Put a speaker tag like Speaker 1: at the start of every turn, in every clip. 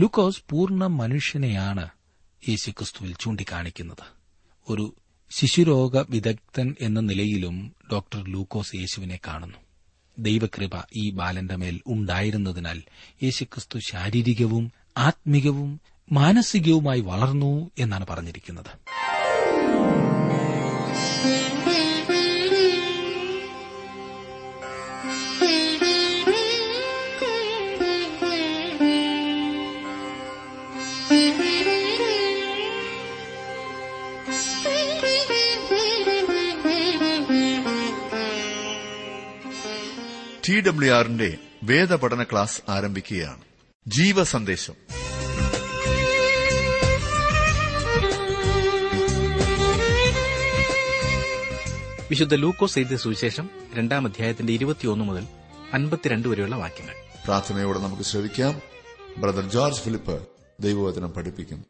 Speaker 1: ലൂക്കോസ് പൂർണ മനുഷ്യനെയാണ് യേശുക്രിസ്തുവിൽ ചൂണ്ടിക്കാണിക്കുന്നത്. ഒരു ശിശുരോഗ വിദഗ്ധൻ എന്ന നിലയിലും ഡോക്ടർ ലൂക്കോസ് യേശുവിനെ കാണുന്നു. ദൈവകൃപ ഈ ബാലന്റെ മേൽ ഉണ്ടായിരുന്നതിനാൽ യേശുക്രിസ്തു ശാരീരികവും ആത്മികവും മാനസികവുമായി വളർന്നു എന്നാണ് പറഞ്ഞിരിക്കുന്നത്.
Speaker 2: ടി ഡബ്ല്യു ആറിന്റെ വേദപഠന ക്ലാസ് ആരംഭിക്കുകയാണ്. ജീവസന്ദേശം.
Speaker 3: വിശുദ്ധ ലൂക്കോസ് എഴുതിയ സുവിശേഷം രണ്ടാം അധ്യായത്തിന്റെ ഇരുപത്തിയൊന്ന് മുതൽ അൻപത്തിരണ്ട് വരെയുള്ള വാക്യങ്ങൾ.
Speaker 2: പ്രാർത്ഥനയോടെ നമുക്ക് ശ്രവിക്കാം. ബ്രദർ ജോർജ് ഫിലിപ്പ് ദൈവവചനം പഠിപ്പിക്കും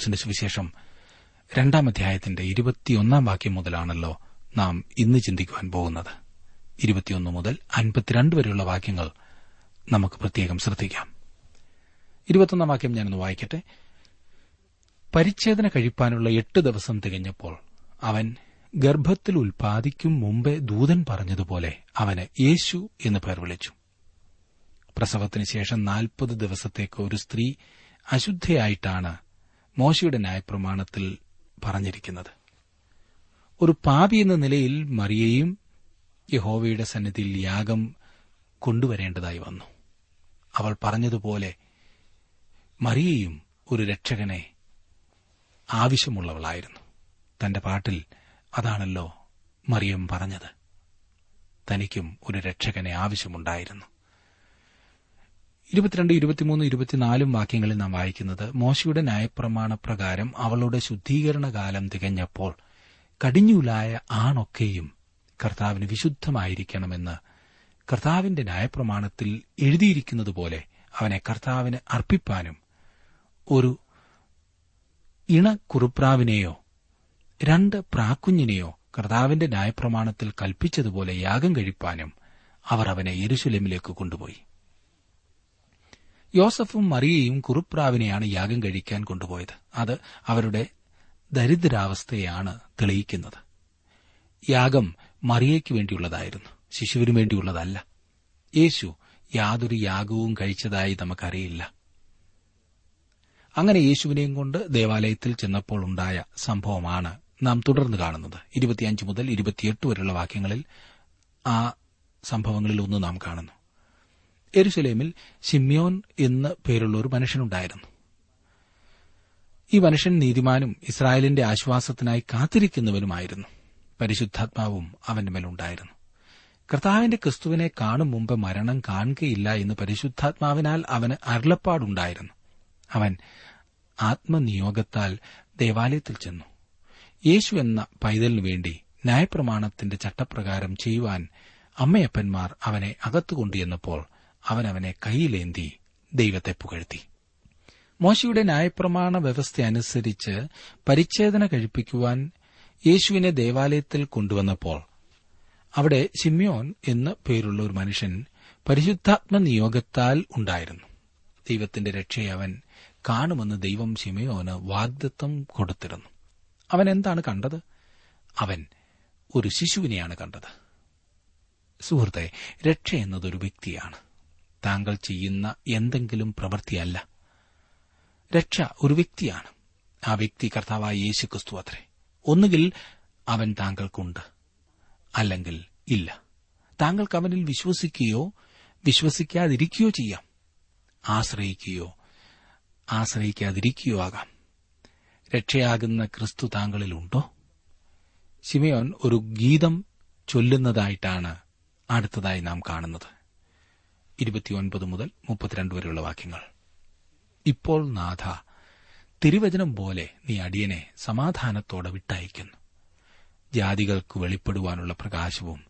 Speaker 1: ലൂക്കോസിന്റെ സുവിശേഷം രണ്ടാം അധ്യായത്തിന്റെ ഇരുപത്തിയൊന്നാം വാക്യം മുതലാണല്ലോ നാം ഇന്ന് ചിന്തിക്കുവാൻ പോകുന്നത്. ഇരുപത്തിയൊന്ന് മുതൽ അൻപത്തിരണ്ട് വരെയുള്ള വാക്യങ്ങൾ നമുക്ക് പ്രത്യേകം ശ്രദ്ധിക്കാം. വാക്യം ഞാനൊന്ന് വായിക്കട്ടെ. പരിച്ഛേദന കഴിപ്പാനുള്ള എട്ട് ദിവസം തികഞ്ഞപ്പോൾ അവൻ ഗർഭത്തിൽ ഉൽപ്പാദിക്കും മുമ്പേ ദൂതൻ പറഞ്ഞതുപോലെ അവന് യേശു എന്ന് പേർ വിളിച്ചു. പ്രസവത്തിന് ശേഷം നാൽപ്പത് ദിവസത്തേക്ക് ഒരു സ്ത്രീ അശുദ്ധയായിട്ടാണ് മോശയുടെ ന്യായപ്രമാണത്തിൽ പറഞ്ഞിരിക്കുന്നത്. ഒരു പാപി എന്ന നിലയിൽ മറിയയും യഹോവയുടെ സന്നിധിയിൽ യാഗം കൊണ്ടുവരേണ്ടതായി വന്നു. അവൾ പറഞ്ഞതുപോലെ മറിയയും ഒരു രക്ഷകനെ ആവശ്യമുള്ളവളായിരുന്നു. തന്റെ പാട്ടിൽ അതാണല്ലോ മറിയം പറഞ്ഞത്. തനിക്കും ഒരു രക്ഷകനെ ആവശ്യമുണ്ടായിരുന്നു. ഇരുപത്തിരണ്ട് ഇരുപത്തിമൂന്ന് ഇരുപത്തിനാലും വാക്യങ്ങളിൽ നാം വായിക്കുന്നത് മോശയുടെ ന്യായപ്രമാണ പ്രകാരം അവളുടെ ശുദ്ധീകരണ കാലം തികഞ്ഞപ്പോൾ കടിഞ്ഞൂലായ ആണൊക്കെയും കർത്താവിന് വിശുദ്ധമായിരിക്കണമെന്ന് കർത്താവിന്റെ ന്യായപ്രമാണത്തിൽ എഴുതിയിരിക്കുന്നതുപോലെ അവനെ കർത്താവിന് അർപ്പിപ്പാനും ഒരു ഇണക്കുറുപ്രാവിനെയോ രണ്ട് പ്രാക്കുഞ്ഞിനെയോ കർത്താവിന്റെ ന്യായപ്രമാണത്തിൽ കൽപ്പിച്ചതുപോലെ യാഗം കഴിപ്പാനും അവർ അവനെ യെരുശുലമിലേക്ക് കൊണ്ടുപോയി. യോസഫും മറിയയും കുറുപ്രാവിനെയാണ് യാഗം കഴിക്കാൻ കൊണ്ടുപോയത്. അത് അവരുടെ ദരിദ്രാവസ്ഥയാണ് തെളിയിക്കുന്നത്. യാഗം മറിയയ്ക്ക് വേണ്ടിയുള്ളതായിരുന്നു. ശിശുവിനു വേണ്ടിയുള്ളതല്ല. യേശു യാതൊരു യാഗവും കഴിച്ചതായി നമുക്കറിയില്ല. അങ്ങനെ യേശുവിനെയും കൊണ്ട് ദേവാലയത്തിൽ ചെന്നപ്പോൾ ഉണ്ടായ സംഭവമാണ് നാം തുടർന്ന് കാണുന്നത്. ഇരുപത്തിയഞ്ച് മുതൽ ഇരുപത്തിയെട്ട് വരെയുള്ള വാക്യങ്ങളിൽ ആ സംഭവങ്ങളിൽ ഒന്ന് നാം കാണുന്നു. എരുസലേമിൽ ഷിമ്യോൻ എന്ന് പേരുള്ള ഒരു മനുഷ്യനുണ്ടായിരുന്നു. ഈ മനുഷ്യൻ നീതിമാനും ഇസ്രായേലിന്റെ ആശ്വാസത്തിനായി കാത്തിരിക്കുന്നവനുമായിരുന്നു. പരിശുദ്ധാത്മാവും അവന്റെ മേലുണ്ടായിരുന്നു. കർത്താവിന്റെ ക്രിസ്തുവിനെ കാണും മുമ്പ് മരണം കാണുകയില്ല എന്ന് പരിശുദ്ധാത്മാവിനാൽ അവന് അരുളപ്പാടുണ്ടായിരുന്നു. അവൻ ആത്മനിയോഗത്താൽ ദേവാലയത്തിൽ ചെന്നു. യേശു എന്ന പൈതലിനു വേണ്ടി ന്യായപ്രമാണത്തിന്റെ ചട്ടപ്രകാരം ചെയ്യുവാൻ അമ്മയപ്പന്മാർ അവനെ അകത്തുകൊണ്ടുചെന്നപ്പോൾ അവൻ അവനെ കൈയിലേന്തി ദൈവത്തെ പുകഴ്ത്തി. മോശയുടെ ന്യായപ്രമാണ വ്യവസ്ഥ അനുസരിച്ച് പരിച്ഛേദന കഴിപ്പിക്കുവാൻ യേശുവിനെ ദേവാലയത്തിൽ കൊണ്ടുവന്നപ്പോൾ അവിടെ ഷിമ്യോൻ എന്ന് പേരുള്ള ഒരു മനുഷ്യൻ പരിശുദ്ധാത്മ നിയോഗത്താൽ ഉണ്ടായിരുന്നു. ദൈവത്തിന്റെ രക്ഷയെ അവൻ കാണുമെന്ന് ദൈവം ഷിമയോന് വാഗ്ദത്വം കൊടുത്തിരുന്നു. അവൻ എന്താണ് കണ്ടത്? അവൻ ഒരു ശിശുവിനെയാണ് കണ്ടത്. സുഹൃത്തെ രക്ഷ എന്നതൊരു വ്യക്തിയാണ്. താങ്കൾ ചെയ്യുന്ന എന്തെങ്കിലും പ്രവൃത്തിയല്ല. രക്ഷ ഒരു വ്യക്തിയാണ്. ആ വ്യക്തി കർത്താവായ യേശു ക്രിസ്തു അത്രേ. ഒന്നുകിൽ അവൻ താങ്കൾക്കുണ്ട് അല്ലെങ്കിൽ ഇല്ല. താങ്കൾക്ക് അവനിൽ വിശ്വസിക്കുകയോ വിശ്വസിക്കാതിരിക്കുകയോ ചെയ്യാം. ആശ്രയിക്കുകയോ ആശ്രയിക്കാതിരിക്കുകയോ ആകാം. രക്ഷയാകുന്ന ക്രിസ്തു താങ്കളിലുണ്ടോ ശിമയോൻ ഒരു ഗീതം ചൊല്ലുന്നതായിട്ടാണ് അടുത്തതായി നാം കാണുന്നത്. ഇരുപത്തിയൊൻപത് മുതൽ മുപ്പത്തിരണ്ട് വരെയുള്ള വാക്യങ്ങൾ. ഇപ്പോൾ നാഥ തിരുവചനം പോലെ നീ അടിയനെ സമാധാനത്തോടെ വിട്ടയക്കുന്നു ജാതികൾക്ക് വെളിപ്പെടുവാനുള്ള പ്രകാശവും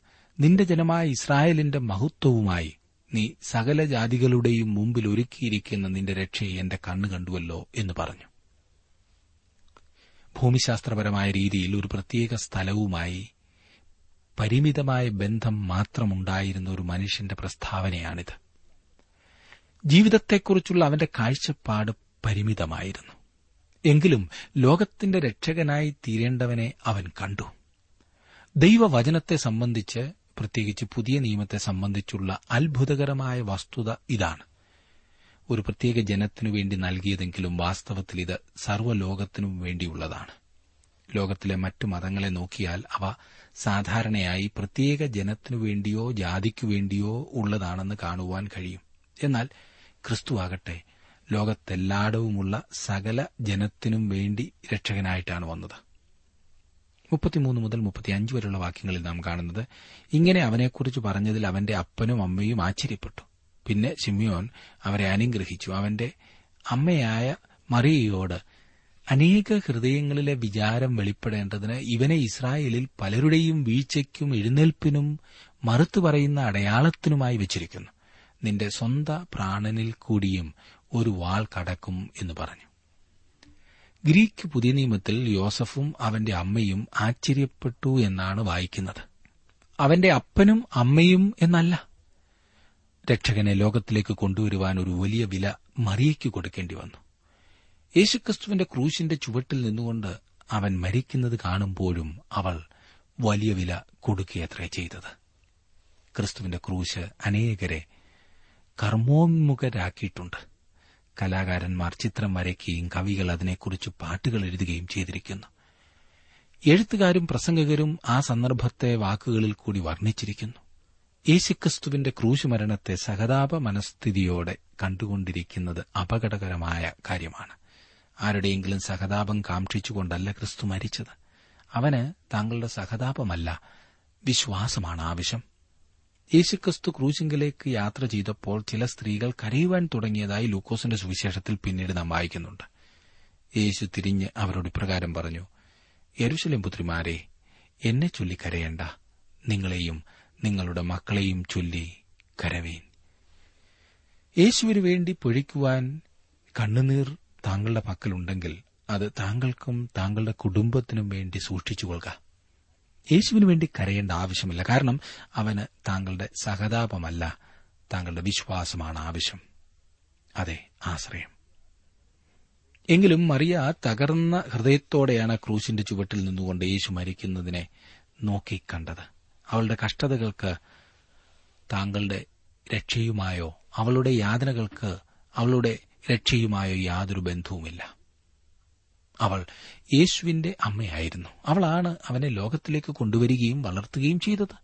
Speaker 1: നിന്റെ ജനമായ ഇസ്രായേലിന്റെ മഹത്വവുമായി നീ സകല ജാതികളുടെയും മുമ്പിൽ ഒരുക്കിയിരിക്കുന്ന നിന്റെ രക്ഷയെ എന്റെ കണ്ണു കണ്ടുവല്ലോ എന്ന് പറഞ്ഞു. ഭൂമിശാസ്ത്രപരമായ രീതിയിൽ ഒരു പ്രത്യേക സ്ഥലവുമായി പരിമിതമായ ബന്ധം മാത്രമുണ്ടായിരുന്ന ഒരു മനുഷ്യന്റെ പ്രസ്താവനയാണിത്. ജീവിതത്തെക്കുറിച്ചുള്ള അവന്റെ കാഴ്ചപ്പാട് പരിമിതമായിരുന്നു. എങ്കിലും ലോകത്തിന്റെ രക്ഷകനായി തീരേണ്ടവനെ അവൻ കണ്ടു. ദൈവവചനത്തെ സംബന്ധിച്ച് പ്രത്യേകിച്ച് പുതിയ നിയമത്തെ സംബന്ധിച്ചുള്ള അത്ഭുതകരമായ വസ്തുത ഇതാണ്. ഒരു പ്രത്യേക ജനത്തിനു വേണ്ടി നൽകിയതെങ്കിലും വാസ്തവത്തിൽ ഇത് സർവലോകത്തിനും വേണ്ടിയുള്ളതാണ്. ലോകത്തിലെ മറ്റു മതങ്ങളെ നോക്കിയാൽ അവ സാധാരണയായി പ്രത്യേക ജനത്തിനു വേണ്ടിയോ ജാതിക്കു വേണ്ടിയോ ഉള്ളതാണെന്ന് കാണുവാൻ കഴിയും. എന്നാൽ ക്രിസ്തുവാകട്ടെ ലോകത്തെല്ലായിടവുമുള്ള സകല ജനത്തിനും വേണ്ടി രക്ഷകനായിട്ടാണ് വന്നത്. മുപ്പത്തിമൂന്ന് മുതൽ മുപ്പത്തിയഞ്ച് വരെയുള്ള വാക്യങ്ങളിൽ നാം കാണുന്നത് ഇങ്ങനെ അവനെക്കുറിച്ച് പറഞ്ഞതിൽ അവന്റെ അപ്പനും അമ്മയും ആശ്ചര്യപ്പെട്ടു. പിന്നെ ഷിമിയോൻ അവരെ അനുഗ്രഹിച്ചു. അവന്റെ അമ്മയായ മറിയയോട് അനേക ഹൃദയങ്ങളിലെ വിചാരം വെളിപ്പെടേണ്ടതിന് ഇവനെ ഇസ്രായേലിൽ പലരുടെയും വീഴ്ചയ്ക്കും എഴുന്നേൽപ്പിനും മറുത്തു പറയുന്ന അടയാളത്തിനുമായി വെച്ചിരിക്കുന്നു. നിന്റെ സ്വന്ത പ്രാണനിൽ കൂടിയും ഒരു വാൾ കടക്കും എന്ന് പറഞ്ഞു. ഗ്രീക്ക് പുതിയ നിയമത്തിൽ യോസഫും അവന്റെ അമ്മയും ആശ്ചര്യപ്പെട്ടു എന്നാണ് വായിക്കുന്നത്. അവന്റെ അപ്പനും അമ്മയും എന്നല്ല. രക്ഷകനെ ലോകത്തിലേക്ക് കൊണ്ടുവരുവാൻ ഒരു വലിയ വില മറിയയ്ക്ക് കൊടുക്കേണ്ടി വന്നു. യേശുക്രിസ്തുവിന്റെ ക്രൂശിന്റെ ചുവട്ടിൽ നിന്നുകൊണ്ട് അവൻ മരിക്കുന്നത് കാണുമ്പോഴും അവൾ വലിയ വില കൊടുക്കുകയത്രേ ചെയ്തത്. ക്രിസ്തുവിന്റെ ക്രൂശ് അനേകരെ കർമ്മോന്മുഖരാക്കിയിട്ടുണ്ട്. കലാകാരന്മാർ ചിത്രം വരയ്ക്കുകയും കവികൾ അതിനെക്കുറിച്ച് പാട്ടുകൾ എഴുതുകയും ചെയ്തിരിക്കുന്നു. എഴുത്തുകാരും പ്രസംഗകരും ആ സന്ദർഭത്തെ വാക്കുകളിൽ കൂടി വർണിച്ചിരിക്കുന്നു. യേശുക്രിസ്തുവിന്റെ ക്രൂശുമരണത്തെ സഹതാപ മനസ്ഥിതിയോടെ കണ്ടുകൊണ്ടിരിക്കുന്നത് അപകടകരമായ കാര്യമാണ്. ആരുടെയെങ്കിലും സഹതാപം കാക്ഷിച്ചുകൊണ്ടല്ല ക്രിസ്തു മരിച്ചത്. അവന് താങ്കളുടെ സഹതാപമല്ല വിശ്വാസമാണ് ആവശ്യം. യേശുക്രിസ്തു ക്രൂശിങ്കിലേക്ക് യാത്ര ചെയ്തപ്പോൾ ചില സ്ത്രീകൾ കരയുവാൻ തുടങ്ങിയതായി ലൂക്കോസിന്റെ സുവിശേഷത്തിൽ പിന്നീട് നാം വായിക്കുന്നുണ്ട്. യേശു തിരിഞ്ഞ് അവരോട് ഇപ്രകാരം പറഞ്ഞു യരുശലേം പുത്രിമാരെ എന്നെ ചൊല്ലി കരയണ്ട. നിങ്ങളെയും നിങ്ങളുടെ മക്കളെയും ചൊല്ലി കരവേൻ. യേശുവിനു വേണ്ടി പൊഴിക്കുവാൻ കണ്ണുനീർ താങ്കളുടെ പക്കലുണ്ടെങ്കിൽ അത് താങ്കൾക്കും താങ്കളുടെ കുടുംബത്തിനും വേണ്ടി സൂക്ഷിച്ചു കൊള്ളുക. യേശുവിന് വേണ്ടി കരയേണ്ട ആവശ്യമില്ല. കാരണം അവന് താങ്കളുടെ സഹതാപമല്ല താങ്കളുടെ വിശ്വാസമാണ് ആവശ്യം. അതെ ആശ്രയം. എങ്കിലും മറിയ തകർന്ന ഹൃദയത്തോടെയാണ് ക്രൂശിന്റെ ചുവട്ടിൽ നിന്നുകൊണ്ട് യേശു മരിക്കുന്നതിനെ നോക്കിക്കണ്ടത് അവളുടെ കഷ്ടതകൾക്ക് താങ്കളുടെ രക്ഷയുമായോ അവളുടെ യാതനകൾക്ക് അവളുടെ രക്ഷയുമായോ യാതൊരു ബന്ധവുമില്ല. അവൾ യേശുവിന്റെ അമ്മയായിരുന്നു. അവളാണ് അവനെ ലോകത്തിലേക്ക് കൊണ്ടുവരികയും വളർത്തുകയും ചെയ്തത്.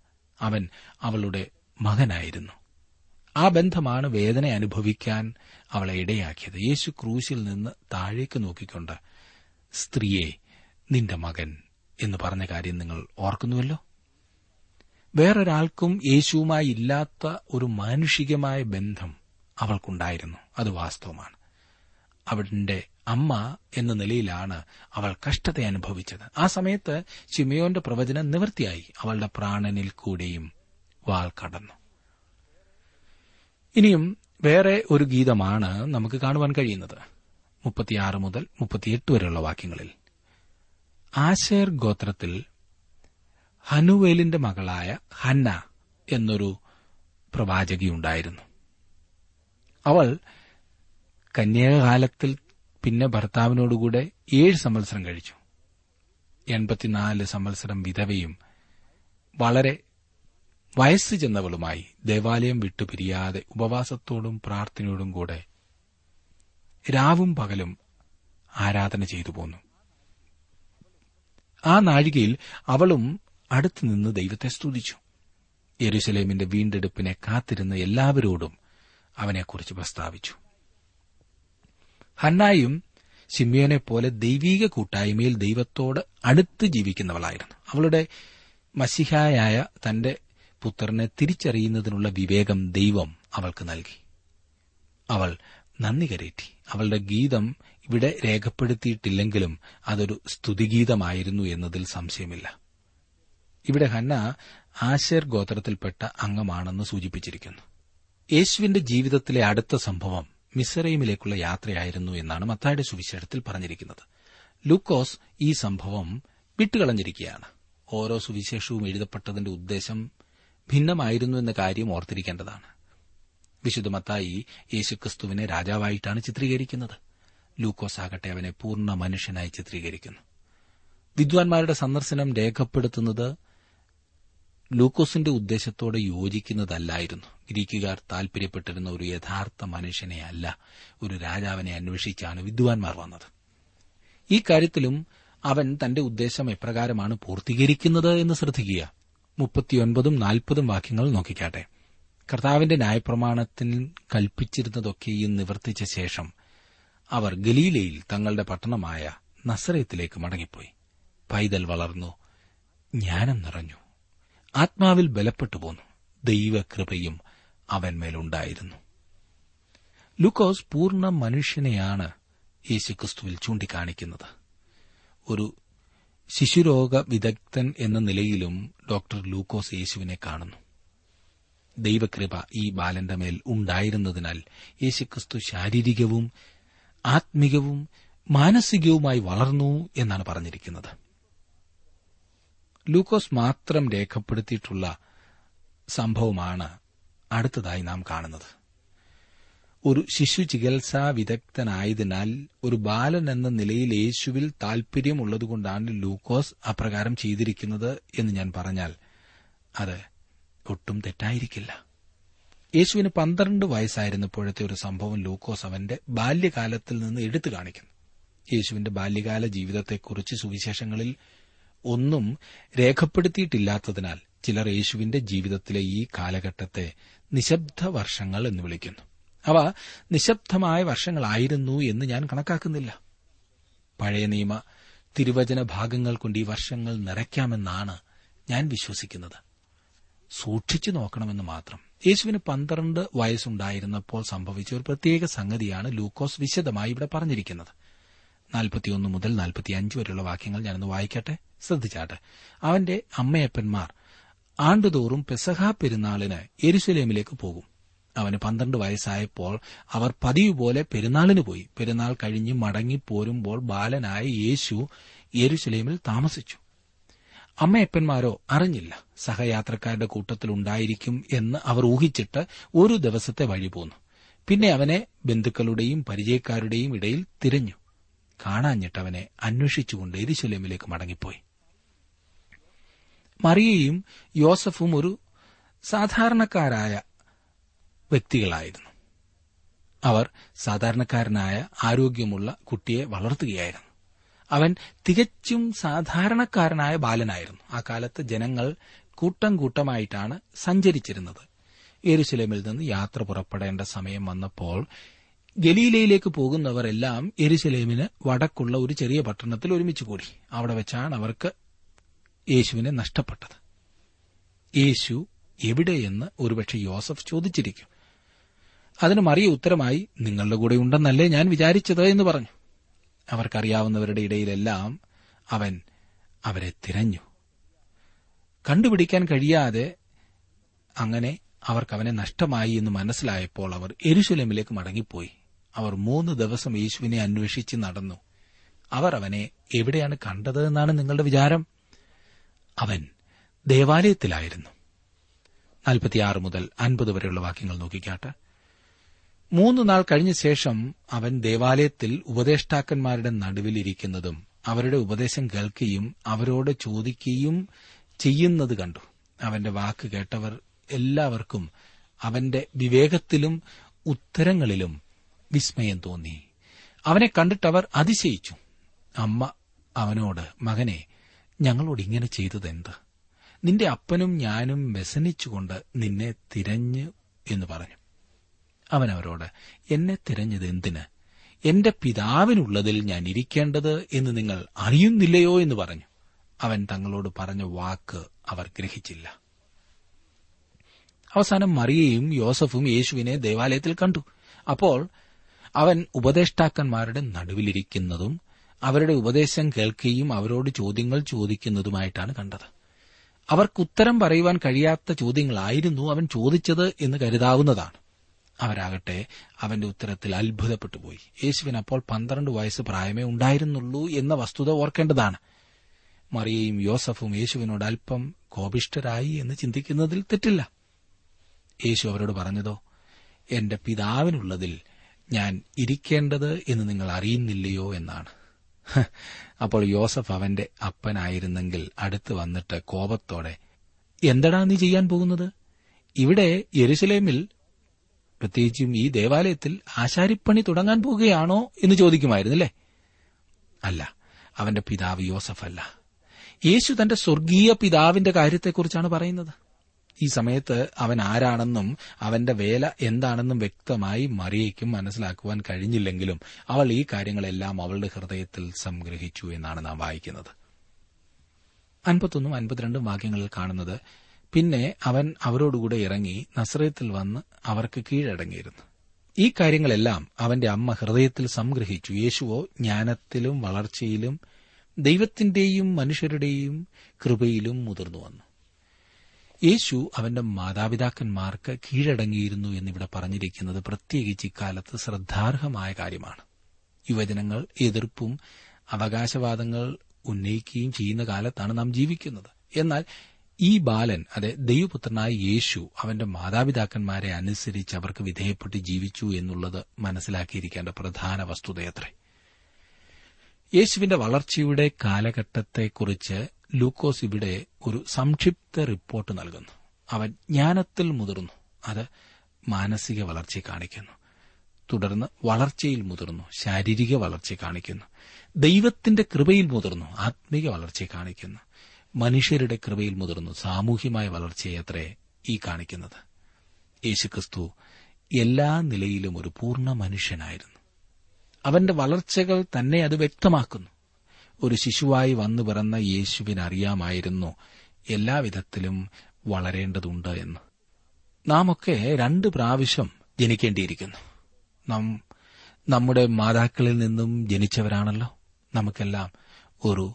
Speaker 1: അവൻ അവളുടെ മകനായിരുന്നു. ആ ബന്ധമാണ് വേദന അനുഭവിക്കാൻ അവളെ ഇടയാക്കിയത്. യേശു ക്രൂശിൽ നിന്ന് താഴേക്ക് നോക്കിക്കൊണ്ട് സ്ത്രീയെ നിന്റെ മകൻ എന്ന് പറഞ്ഞ കാര്യം നിങ്ങൾ ഓർക്കുന്നുവല്ലോ? വേറൊരാൾക്കും യേശുവുമായി ഇല്ലാത്ത ഒരു മാനുഷികമായ ബന്ധം അവൾക്കുണ്ടായിരുന്നു. അത് വാസ്തവമാണ്. അവിടെ അമ്മ എന്ന നിലയിലാണ് അവൾ കഷ്ടത അനുഭവിച്ചത്. ആ സമയത്ത് ചിമയോന്റെ പ്രവചനം നിവൃത്തിയായി. അവളുടെ പ്രാണനിൽ കൂടെയും വാൾ കടന്നു. ഇനിയും വേറെ ഒരു ഗീതമാണ് നമുക്ക് കാണുവാൻ കഴിയുന്നത്. മുപ്പത്തിയാറ് മുതൽ മുപ്പത്തിയെട്ട് വരെയുള്ള വാക്യങ്ങളിൽ. ആശേർ ഗോത്രത്തിൽ ഹനുവേലിന്റെ മകളായ ഹന്ന എന്നൊരു പ്രവാചകിയുണ്ടായിരുന്നു അവൾ കന്യാകാലത്തിൽ പിന്നെ ഭർത്താവിനോടുകൂടെ ഏഴ് സംവത്സരം കഴിച്ചു. എൺപത്തിനാല് സംവത്സരം വിധവയും വളരെ വയസ്സ് ചെന്നവളുമായി ദേവാലയം വിട്ടുപിരിയാതെ ഉപവാസത്തോടും പ്രാർത്ഥനയോടും കൂടെ രാവും പകലും ആരാധന ചെയ്തു പോന്നു. ആ നാഴികയിൽ അവളും അടുത്തുനിന്ന് ദൈവത്തെ സ്തുതിച്ചു. യെരുസലേമിന്റെ വീണ്ടെടുപ്പിനെ കാത്തിരുന്ന എല്ലാവരോടും അവനെക്കുറിച്ച് പ്രസ്താവിച്ചു. ഹന്നായും സിമിയോനെ പോലെ ദൈവീക കൂട്ടായ്മയിൽ ദൈവത്തോട് അടുത്ത് ജീവിക്കുന്നവളായിരുന്നു. അവളുടെ മസിഹായായ തന്റെ പുത്രനെ തിരിച്ചറിയുന്നതിനുള്ള വിവേകം ദൈവം അവൾക്ക് നൽകി. അവൾ നന്ദി കരേറ്റി. അവളുടെ ഗീതം ഇവിടെ രേഖപ്പെടുത്തിയിട്ടില്ലെങ്കിലും അതൊരു സ്തുതിഗീതമായിരുന്നു എന്നതിൽ സംശയമില്ല. ഇവിടെ ഹന്ന ആശേർ ഗോത്രത്തിൽപ്പെട്ട അംഗമാണെന്ന് സൂചിപ്പിച്ചിരിക്കുന്നു. യേശുവിന്റെ ജീവിതത്തിലെ അടുത്ത സംഭവം മിസറൈമിലേക്കുള്ള യാത്രയായിരുന്നു എന്നാണ് മത്തായുടെ സുവിശേഷത്തിൽ പറഞ്ഞിരിക്കുന്നത്. ലൂക്കോസ് ഈ സംഭവം വിട്ടുകളഞ്ഞിരിക്കുകയാണ്. ഓരോ സുവിശേഷവും എഴുതപ്പെട്ടതിന്റെ ഉദ്ദേശം ഭിന്നമായിരുന്നു എന്ന കാര്യം ഓർത്തിരിക്കേണ്ടതാണ്. വിശുദ്ധ മത്തായി യേശുക്രിസ്തുവിനെ രാജാവായിട്ടാണ് ചിത്രീകരിക്കുന്നത്. ലൂക്കോസ് ആകട്ടെ അവനെ പൂർണ മനുഷ്യനായി ചിത്രീകരിക്കുന്നു. വിദ്വാൻമാരുടെ സന്ദർശനം രേഖപ്പെടുത്തുന്നത് ലൂക്കോസിന്റെ ഉദ്ദേശത്തോടെ യോജിക്കുന്നതല്ലായിരുന്നു. ഗ്രീക്കുകാർ താൽപര്യപ്പെട്ടിരുന്ന ഒരു യഥാർത്ഥ മനുഷ്യനെ അല്ല ഒരു രാജാവിനെ അന്വേഷിച്ചാണ് വിദ്വാൻമാർ വന്നത്. ഈ കാര്യത്തിലും അവൻ തന്റെ ഉദ്ദേശം എപ്രകാരമാണ് പൂർത്തീകരിക്കുന്നത് എന്ന് ശ്രദ്ധിക്കുക. മുപ്പത്തിയൊൻപതും നാൽപ്പതും വാക്യങ്ങൾ നോക്കിക്കാട്ടെ. കർത്താവിന്റെ ന്യായപ്രമാണത്തിൽ കൽപ്പിച്ചിരുന്നതൊക്കെയും നിവർത്തിച്ച ശേഷം അവർ ഗലീലയിൽ തങ്ങളുടെ പട്ടണമായ നസറയത്തിലേക്ക് മടങ്ങിപ്പോയി. പൈതൽ വളർന്നു ജ്ഞാനം നിറഞ്ഞു. ആത്മാവിൽ ബലപ്പെട്ടു പോന്നു. ദൈവകൃപയും അവന്മേലുണ്ടായിരുന്നു ലൂക്കോസ് പൂർണ മനുഷ്യനെയാണ് യേശുക്രിസ്തുവിൽ ചൂണ്ടിക്കാണിക്കുന്നത്. ഒരു ശിശുരോഗ വിദഗ്ധൻ എന്ന നിലയിലും ഡോക്ടർ ലൂക്കോസ് യേശുവിനെ കാണുന്നു. ദൈവകൃപ ഈ ബാലന്റെ മേൽ ഉണ്ടായിരുന്നതിനാൽ യേശുക്രിസ്തു ശാരീരികവും ആത്മികവും മാനസികവുമായി വളർന്നു എന്നാണ് പറഞ്ഞിരിക്കുന്നത്. ലൂക്കോസ് മാത്രം രേഖപ്പെടുത്തിയിട്ടുള്ള സംഭവമാണ് അടുത്തതായി നാം കാണുന്നത്. ഒരു ശിശു ചികിത്സാ വിദഗ്ധനായതിനാൽ ഒരു ബാലൻ എന്ന നിലയിൽ യേശുവിൽ താൽപര്യമുള്ളതുകൊണ്ടാണ് ലൂക്കോസ് അപ്രകാരം ചെയ്തിരിക്കുന്നത് എന്ന് ഞാൻ പറഞ്ഞാൽ അത് ഒട്ടും തെറ്റായിരിക്കില്ല. യേശുവിന് പന്ത്രണ്ട് വയസ്സായിരുന്നപ്പോഴത്തെ ഒരു സംഭവം ലൂക്കോസ് അവന്റെ ബാല്യകാലത്തിൽ നിന്ന് എടുത്തു കാണിക്കുന്നു. യേശുവിന്റെ ബാല്യകാല ജീവിതത്തെക്കുറിച്ച് സുവിശേഷങ്ങളിൽ ഒന്നും രേഖപ്പെടുത്തിയിട്ടില്ലാത്തതിനാൽ ചിലർ യേശുവിന്റെ ജീവിതത്തിലെ ഈ കാലഘട്ടത്തെ നിശബ്ദ വർഷങ്ങൾ എന്ന് വിളിക്കുന്നു. അവ നിശബ്ദമായ വർഷങ്ങളായിരുന്നു എന്ന് ഞാൻ കണക്കാക്കുന്നില്ല. പഴയ നിയമ തിരുവചന ഭാഗങ്ങൾ കൊണ്ട് ഈ വർഷങ്ങൾ നിറയ്ക്കാമെന്നാണ് ഞാൻ വിശ്വസിക്കുന്നത്. സൂക്ഷിച്ചു നോക്കണമെന്ന് മാത്രം. യേശുവിന് പന്ത്രണ്ട് വയസ്സുണ്ടായിരുന്നപ്പോൾ സംഭവിച്ച ഒരു പ്രത്യേക സംഗതിയാണ് ലൂക്കോസ് വിശദമായി ഇവിടെ പറഞ്ഞിരിക്കുന്നത്. നാൽപ്പത്തിയൊന്ന് മുതൽ നാൽപ്പത്തിയഞ്ച് വരെയുള്ള വാക്യങ്ങൾ ഞാനൊന്ന് വായിക്കട്ടെ? ശ്രദ്ധിച്ചാട്ടെ അവന്റെ അമ്മയപ്പന്മാർ ആണ്ടുതോറും പെസഹാ പെരുന്നാളിന് എരുസലേമിലേക്ക് പോകും. അവന് പന്ത്രണ്ട് വയസ്സായപ്പോൾ അവർ പതിവ് പോലെ പെരുന്നാളിന് പോയി. പെരുന്നാൾ കഴിഞ്ഞ് മടങ്ങിപ്പോരുമ്പോൾ ബാലനായ യേശു യെരുസലേമിൽ താമസിച്ചു. അമ്മയപ്പന്മാരോ അറിഞ്ഞില്ല. സഹയാത്രക്കാരുടെ കൂട്ടത്തിലുണ്ടായിരിക്കും എന്ന് അവർ ഊഹിച്ചിട്ട് ഒരു ദിവസത്തെ വഴി പോന്നു. പിന്നെ അവനെ ബന്ധുക്കളുടെയും പരിചയക്കാരുടെയും ഇടയിൽ തിരഞ്ഞു. കാണാഞ്ഞിട്ട് അവനെ അന്വേഷിച്ചുകൊണ്ട് എരിശുലേമിലേക്ക് മടങ്ങിപ്പോയി. മറിയയും യോസഫും ഒരു സാധാരണക്കാരായ വ്യക്തികളായിരുന്നു. അവർ സാധാരണക്കാരനായ ആരോഗ്യമുള്ള കുട്ടിയെ വളർത്തുകയായിരുന്നു. അവൻ തികച്ചും സാധാരണക്കാരനായ ബാലനായിരുന്നു. ആ കാലത്ത് ജനങ്ങൾ കൂട്ടം കൂട്ടമായിട്ടാണ് സഞ്ചരിച്ചിരുന്നത്. എരുസലേമിൽ നിന്ന് യാത്ര പുറപ്പെടേണ്ട സമയം വന്നപ്പോൾ ഗലീലയിലേക്ക് പോകുന്നവർ എല്ലാം എരുസലേമിന് വടക്കുള്ള ഒരു ചെറിയ പട്ടണത്തിൽ ഒരുമിച്ച് കൂടി. അവിടെ വെച്ചാണ് അവർക്ക് യേശുവിനെ നഷ്ടപ്പെട്ടത്. യേശു എവിടെയെന്ന് ഒരുപക്ഷെ യോസഫ് ചോദിച്ചിരിക്കും. അതിന് മറിയ ഉത്തരമായി നിങ്ങളുടെ കൂടെ ഉണ്ടെന്നല്ലേ ഞാൻ വിചാരിച്ചത് എന്ന് പറഞ്ഞു. അവർക്കറിയാവുന്നവരുടെ ഇടയിലെല്ലാം അവൻ അവരെ തിരഞ്ഞു. കണ്ടുപിടിക്കാൻ കഴിയാതെ അങ്ങനെ അവർക്ക് അവനെ നഷ്ടമായി എന്ന് മനസ്സിലായപ്പോൾ അവർ എരുശലമിലേക്ക് മടങ്ങിപ്പോയി. അവർ മൂന്ന് ദിവസം യേശുവിനെ അന്വേഷിച്ച് നടന്നു. അവർ അവനെ എവിടെയാണ് കണ്ടതെന്നാണ് നിങ്ങളുടെ വിചാരം? അവൻ ദേവാലയത്തിലായിരുന്നു. നാൽപ്പത്തിയാറ് മുതൽ അൻപത് വരെയുള്ള വാക്യങ്ങൾ നോക്കിക്കാട്ടെ. മൂന്ന് നാൾ കഴിഞ്ഞ ശേഷം അവൻ ദേവാലയത്തിൽ ഉപദേഷ്ടാക്കന്മാരുടെ നടുവിലിരിക്കുന്നതും അവരുടെ ഉപദേശം കേൾക്കുകയും അവരോട് ചോദിക്കുകയും ചെയ്യുന്നത് കണ്ടു. അവന്റെ വാക്ക് കേട്ടവർ എല്ലാവർക്കും അവന്റെ വിവേകത്തിലും ഉത്തരങ്ങളിലും വിസ്മയം തോന്നി. അവനെ കണ്ടിട്ട് അവർ അതിശയിച്ചു. അമ്മ അവനോട് മകനെ ഞങ്ങളോട് ഇങ്ങനെ ചെയ്തതെന്ത്? നിന്റെ അപ്പനും ഞാനും വ്യസനിച്ചുകൊണ്ട് നിന്നെ തിരഞ്ഞു എന്ന് പറഞ്ഞു. അവൻ അവരോട് എന്നെ തിരഞ്ഞത് എന്തിന്? എന്റെ പിതാവിനുള്ളതിൽ ഞാൻ ഇരിക്കേണ്ടത് എന്ന് നിങ്ങൾ അറിയുന്നില്ലയോ എന്ന് പറഞ്ഞു. അവൻ തങ്ങളോട് പറഞ്ഞ വാക്ക് അവർ ഗ്രഹിച്ചില്ല. അവസാനം മറിയയും യോസഫും യേശുവിനെ ദേവാലയത്തിൽ കണ്ടു. അപ്പോൾ അവൻ ഉപദേഷ്ടാക്കന്മാരുടെ നടുവിലിരിക്കുന്നതും അവരുടെ ഉപദേശം കേൾക്കുകയും അവരോട് ചോദ്യങ്ങൾ ചോദിക്കുന്നതുമായിട്ടാണ് കണ്ടത്. അവർക്ക് ഉത്തരം പറയുവാൻ കഴിയാത്ത ചോദ്യങ്ങളായിരുന്നു അവൻ ചോദിച്ചത് എന്ന് കരുതാവുന്നതാണ്. അവരാകട്ടെ അവന്റെ ഉത്തരത്തിൽ അത്ഭുതപ്പെട്ടു പോയി യേശുവിന് അപ്പോൾ പന്ത്രണ്ട് വയസ്സ് പ്രായമേ ഉണ്ടായിരുന്നുള്ളൂ എന്ന വസ്തുത ഓർക്കേണ്ടതാണ്. മറിയയും യോസഫും യേശുവിനോട് അല്പം കോപിഷ്ഠരായി എന്ന് ചിന്തിക്കുന്നതിൽ തെറ്റില്ല. യേശു അവരോട് പറഞ്ഞതോ എന്റെ പിതാവിനുള്ളതിൽ ഞാൻ ഇരിക്കേണ്ടത് എന്ന് നിങ്ങൾ അറിയുന്നില്ലയോ എന്നാണ്. അപ്പോൾ യോസഫ് അവന്റെ അപ്പനായിരുന്നെങ്കിൽ അടുത്ത് വന്നിട്ട് കോപത്തോടെ എന്തടാ നീ ചെയ്യാൻ പോകുന്നത്? ഇവിടെ യെരുസലേമിൽ പ്രത്യേകിച്ചും ഈ ദേവാലയത്തിൽ ആശാരിപ്പണി തുടങ്ങാൻ പോകുകയാണോ എന്ന് ചോദിക്കുമായിരുന്നല്ലേ? അല്ല അവന്റെ പിതാവ് യോസഫ് അല്ല യേശു തന്റെ സ്വർഗീയ പിതാവിന്റെ കാര്യത്തെക്കുറിച്ചാണ് പറയുന്നത്. ഈ സമയത്ത് അവൻ ആരാണെന്നും അവന്റെ വേല എന്താണെന്നും വ്യക്തമായി മറിയയ്ക്കും മനസ്സിലാക്കുവാൻ കഴിഞ്ഞില്ലെങ്കിലും അവൾ ഈ കാര്യങ്ങളെല്ലാം അവളുടെ ഹൃദയത്തിൽ സംഗ്രഹിച്ചു എന്നാണ് നാം വായിക്കുന്നത്. അൻപത്തൊന്നും അൻപത്തിരണ്ടും വാക്യങ്ങളിൽ കാണുന്നത് പിന്നെ അവൻ അവരോടുകൂടെ ഇറങ്ങി നസ്രയത്തിൽ വന്ന് അവർക്ക് കീഴടങ്ങിയിരുന്നു. ഈ കാര്യങ്ങളെല്ലാം അവന്റെ അമ്മ ഹൃദയത്തിൽ സംഗ്രഹിച്ചു. യേശുവോ ജ്ഞാനത്തിലും വളർച്ചയിലും ദൈവത്തിന്റെയും മനുഷ്യരുടെയും കൃപയിലും മുതിർന്നു വന്നു. യേശു അവന്റെ മാതാപിതാക്കന്മാർക്ക് കീഴടങ്ങിയിരുന്നു എന്നിവിടെ പറഞ്ഞിരിക്കുന്നത് പ്രത്യേകിച്ച് ഇക്കാലത്ത് ശ്രദ്ധാർഹമായ കാര്യമാണ്. യുവജനങ്ങൾ എതിർപ്പും അവകാശവാദങ്ങൾ ഉന്നയിക്കുകയും ചെയ്യുന്ന കാലത്താണ് നാം ജീവിക്കുന്നത്. എന്നാൽ ഈ ബാലൻ അതെ ദൈവപുത്രനായ യേശു അവന്റെ മാതാപിതാക്കന്മാരെ അനുസരിച്ച് അവർക്ക് വിധേയപ്പെട്ട് ജീവിച്ചു എന്നുള്ളത് മനസ്സിലാക്കിയിരിക്കേണ്ട പ്രധാന വസ്തുതയത്രേ യേശുവിന്റെ വളർച്ചയുടെ കാലഘട്ടത്തെക്കുറിച്ച് ലൂക്കോസ് ഇവിടെ ഒരു സംക്ഷിപ്ത റിപ്പോർട്ട് നൽകുന്നു. അവൻ ജ്ഞാനത്തിൽ മുതിർന്നു. അത് മാനസിക വളർച്ച കാണിക്കുന്നു. തുടർന്ന് വളർച്ചയിൽ മുതിർന്നു. ശാരീരിക വളർച്ച കാണിക്കുന്നു. ദൈവത്തിന്റെ കൃപയിൽ മുതിർന്നു. ആത്മീക വളർച്ച കാണിക്കുന്നു. മനുഷ്യരുടെ കൃപയിൽ മുതിർന്നു. സാമൂഹ്യമായ വളർച്ചയത്രേ ഈ കാണിക്കുന്നത്. യേശുക്രിസ്തു എല്ലാ നിലയിലും ഒരു പൂർണ മനുഷ്യനായിരുന്നു. അവന്റെ വളർച്ചകൾ തന്നെ അത് വ്യക്തമാക്കുന്നു. ഒരു ശിശുവായി വന്നു പിറന്ന യേശുവിനറിയാമായിരുന്നു എല്ലാവിധത്തിലും വളരേണ്ടതുണ്ട് എന്ന്. നാം ഒക്കെ രണ്ട് പ്രാവശ്യം ജനിക്കേണ്ടിയിരിക്കുന്നു. നാം നമ്മുടെ മാതാക്കളിൽ നിന്നും ജനിച്ചവരാണല്ലോ. നമുക്കെല്ലാം ഒരു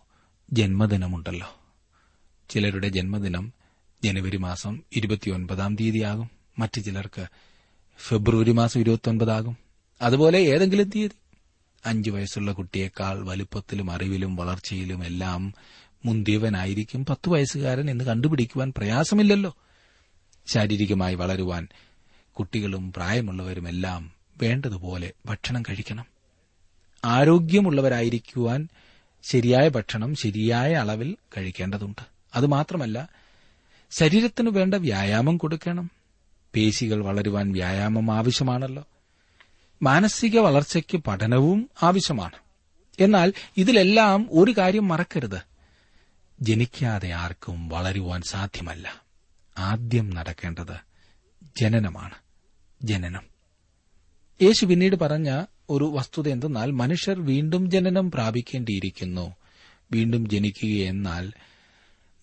Speaker 1: ജന്മദിനമുണ്ടല്ലോ. ചിലരുടെ ജന്മദിനം ജനുവരി മാസം ഇരുപത്തിയൊൻപതാം തീയതിയാകും. മറ്റു ചിലർക്ക് ഫെബ്രുവരി മാസം ഇരുപത്തിയൊൻപതാകും അതുപോലെ ഏതെങ്കിലും തീയതി. അഞ്ചു വയസ്സുള്ള കുട്ടിയേക്കാൾ വലുപ്പത്തിലും അറിവിലും വളർച്ചയിലും എല്ലാം മുന്തിയവനായിരിക്കും. പത്തു വയസ്സുകാരൻ എന്ന് കണ്ടുപിടിക്കുവാൻ പ്രയാസമില്ലല്ലോ. ശാരീരികമായി വളരുവാൻ കുട്ടികളും പ്രായമുള്ളവരുമെല്ലാം വേണ്ടതുപോലെ ഭക്ഷണം കഴിക്കണം. ആരോഗ്യമുള്ളവരായിരിക്കുവാൻ ശരിയായ ഭക്ഷണം ശരിയായ അളവിൽ കഴിക്കേണ്ടതുണ്ട്. അതുമാത്രമല്ല ശരീരത്തിന് വേണ്ട വ്യായാമം കൊടുക്കണം. പേശികൾ വളരുവാൻ വ്യായാമം ആവശ്യമാണല്ലോ. മാനസിക വളർച്ചയ്ക്ക് പഠനവും ആവശ്യമാണ്. എന്നാൽ ഇതിലെല്ലാം ഒരു കാര്യം മറക്കരുത്. ജനിക്കാതെ ആർക്കും വളരുവാൻ സാധ്യമല്ല. ആദ്യം നടക്കേണ്ടത് ജനനമാണ്. ജനനം. യേശു പിന്നീട് പറഞ്ഞ ഒരു വസ്തുത എന്തെന്നാൽ മനുഷ്യർ വീണ്ടും ജനനം പ്രാപിക്കേണ്ടിയിരിക്കുന്നു. വീണ്ടും ജനിക്കുക എന്നാൽ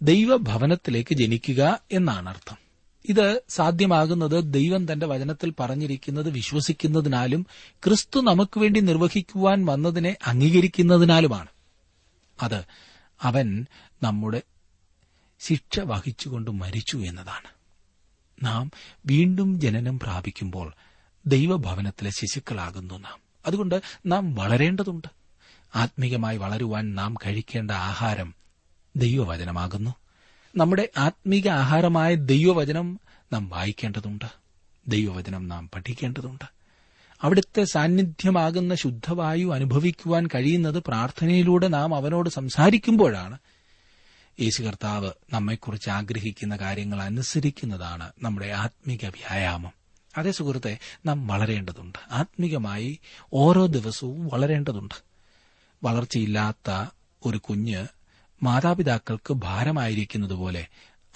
Speaker 1: ദൈവഭവനത്തിലേക്ക് ജനിക്കുക എന്നാണ് അർത്ഥം ഇത് സാധ്യമാകുന്നത് ദൈവം തന്റെ വചനത്തിൽ പറഞ്ഞിരിക്കുന്നത് വിശ്വസിക്കുന്നതിനാലും ക്രിസ്തു നമുക്ക് വേണ്ടി നിർവഹിക്കുവാൻ വന്നതിനെ അംഗീകരിക്കുന്നതിനാലുമാണ്. അത് അവൻ നമ്മുടെ ശിക്ഷ വഹിച്ചുകൊണ്ട് മരിച്ചു എന്നതാണ്. നാം വീണ്ടും ജനനം പ്രാപിക്കുമ്പോൾ ദൈവഭവനത്തിലെ ശിശുക്കളാകുന്നു നാം. അതുകൊണ്ട് നാം വളരേണ്ടതുണ്ട്. ആത്മീയമായി വളരുവാൻ നാം കഴിക്കേണ്ട ആഹാരം ദൈവവചനമാകുന്നു. നമ്മുടെ ആത്മീക ആഹാരമായ ദൈവവചനം നാം വായിക്കേണ്ടതുണ്ട്. ദൈവവചനം നാം പഠിക്കേണ്ടതുണ്ട്. അവിടുത്തെ സാന്നിധ്യമാകുന്ന ശുദ്ധവായു അനുഭവിക്കുവാൻ കഴിയുന്നത് പ്രാർത്ഥനയിലൂടെ നാം അവനോട് സംസാരിക്കുമ്പോഴാണ്. യേശു കർത്താവ് നമ്മെക്കുറിച്ച് ആഗ്രഹിക്കുന്ന കാര്യങ്ങൾ അനുസരിക്കുന്നതാണ് നമ്മുടെ ആത്മീക വ്യായാമം. അതേ സുഹൃത്തെ നാം വളരേണ്ടതുണ്ട്. ആത്മീകമായി ഓരോ ദിവസവും വളരേണ്ടതുണ്ട്. വളർച്ചയില്ലാത്ത ഒരു കുഞ്ഞ് മാതാപിതാക്കൾക്ക് ഭാരമായിരിക്കുന്നതുപോലെ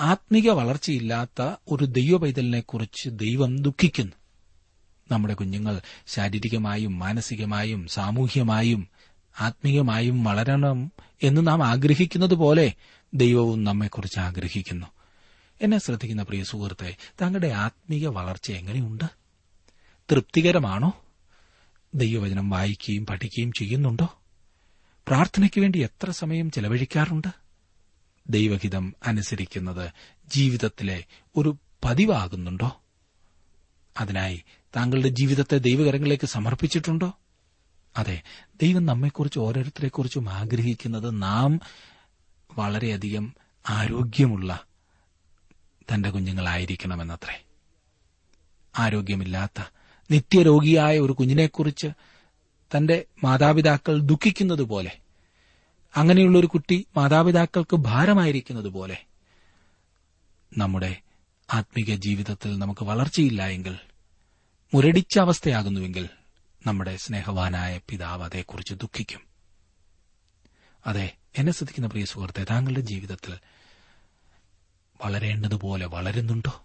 Speaker 1: ആത്മീക വളർച്ചയില്ലാത്ത ഒരു ദൈവപൈതലിനെക്കുറിച്ച് ദൈവം ദുഃഖിക്കുന്നു. നമ്മുടെ കുഞ്ഞുങ്ങൾ ശാരീരികമായും മാനസികമായും സാമൂഹ്യമായും ആത്മീയമായും വളരണം എന്ന് നാം ആഗ്രഹിക്കുന്നതുപോലെ ദൈവവും നമ്മെക്കുറിച്ച് ആഗ്രഹിക്കുന്നു. എന്നെ ശ്രദ്ധിക്കുന്ന പ്രിയ സുഹൃത്തെ താങ്കളുടെ ആത്മീയ വളർച്ച എങ്ങനെയുണ്ട്? തൃപ്തികരമാണോ? ദൈവവചനം വായിക്കുകയും പഠിക്കുകയും ചെയ്യുന്നുണ്ടോ? പ്രാർത്ഥനയ്ക്ക് വേണ്ടി എത്ര സമയം ചെലവഴിക്കാറുണ്ട്? ദൈവഹിതം അനുസരിക്കുന്നത് ജീവിതത്തിലെ ഒരു പതിവാകുന്നുണ്ടോ? അതിനായി താങ്കളുടെ ജീവിതത്തെ ദൈവകരങ്ങളിലേക്ക് സമർപ്പിച്ചിട്ടുണ്ടോ? അതെ ദൈവം നമ്മെക്കുറിച്ച് ഓരോരുത്തരെക്കുറിച്ചും ആഗ്രഹിക്കുന്നത് നാം വളരെയധികം ആരോഗ്യമുള്ള തന്റെ കുഞ്ഞുങ്ങളായിരിക്കണമെന്നത്രേ. ആരോഗ്യമില്ലാത്ത നിത്യരോഗിയായ ഒരു കുഞ്ഞിനെക്കുറിച്ച് തന്റെ മാതാപിതാക്കൾ ദുഃഖിക്കുന്നത് പോലെ അങ്ങനെയുള്ള ഒരു കുട്ടി മാതാപിതാക്കൾക്ക് ഭാരമായിരിക്കുന്നത് പോലെ നമ്മുടെ ആത്മീക ജീവിതത്തിൽ നമുക്ക് വളർച്ചയില്ല എങ്കിൽ മുരടിച്ച അവസ്ഥയാകുന്നുവെങ്കിൽ നമ്മുടെ സ്നേഹവാനായ പിതാവ് അതേക്കുറിച്ച് ദുഃഖിക്കും. അതെ എന്നെ ശ്രദ്ധിക്കുന്ന പ്രിയ സുഹൃത്തെ താങ്കളുടെ ജീവിതത്തിൽ വളരേണ്ടതുപോലെ വളരുന്നുണ്ടോ?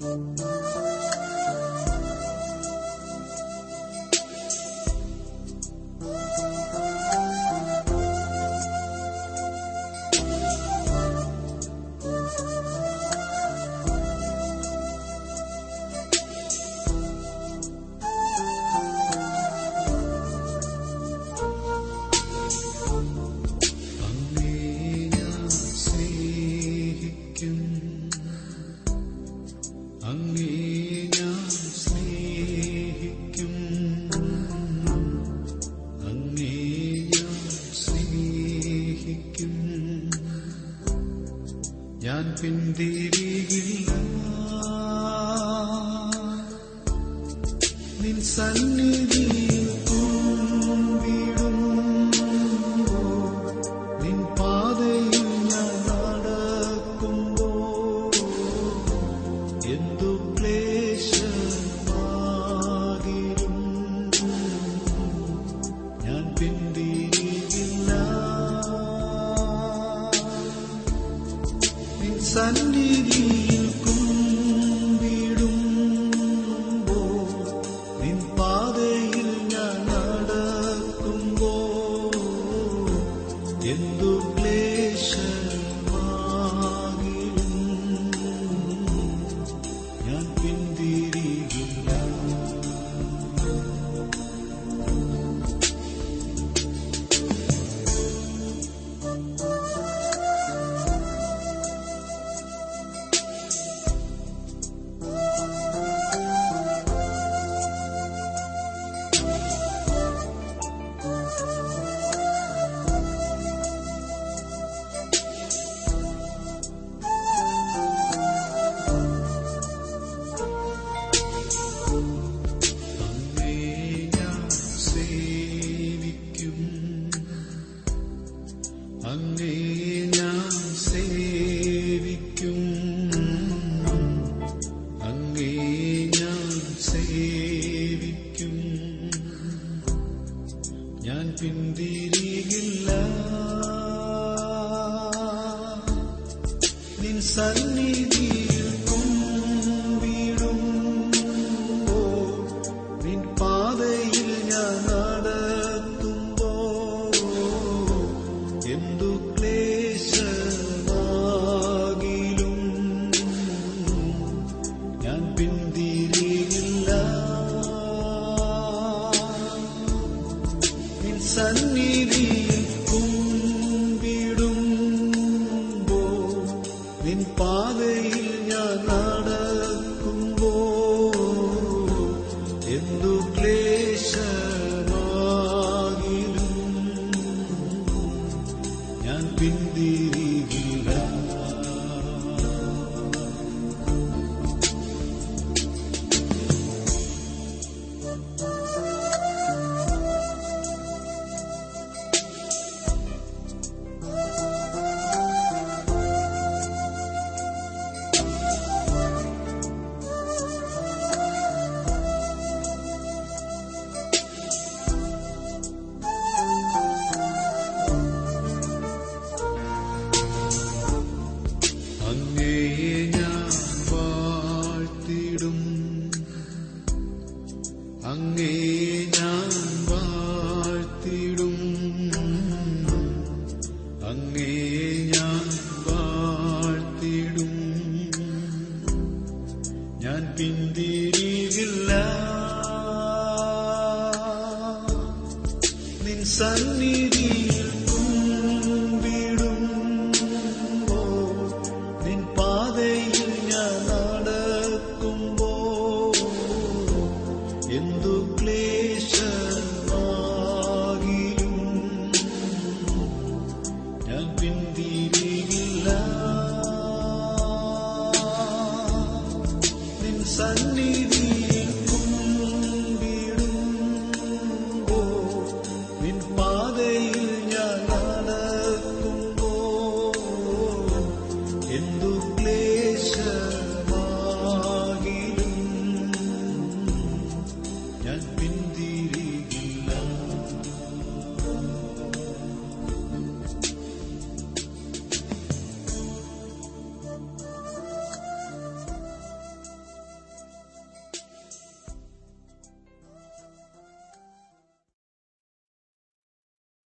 Speaker 4: Thank you. പിന്തിരികില്ല നിൻ സന്നിധിയിൽ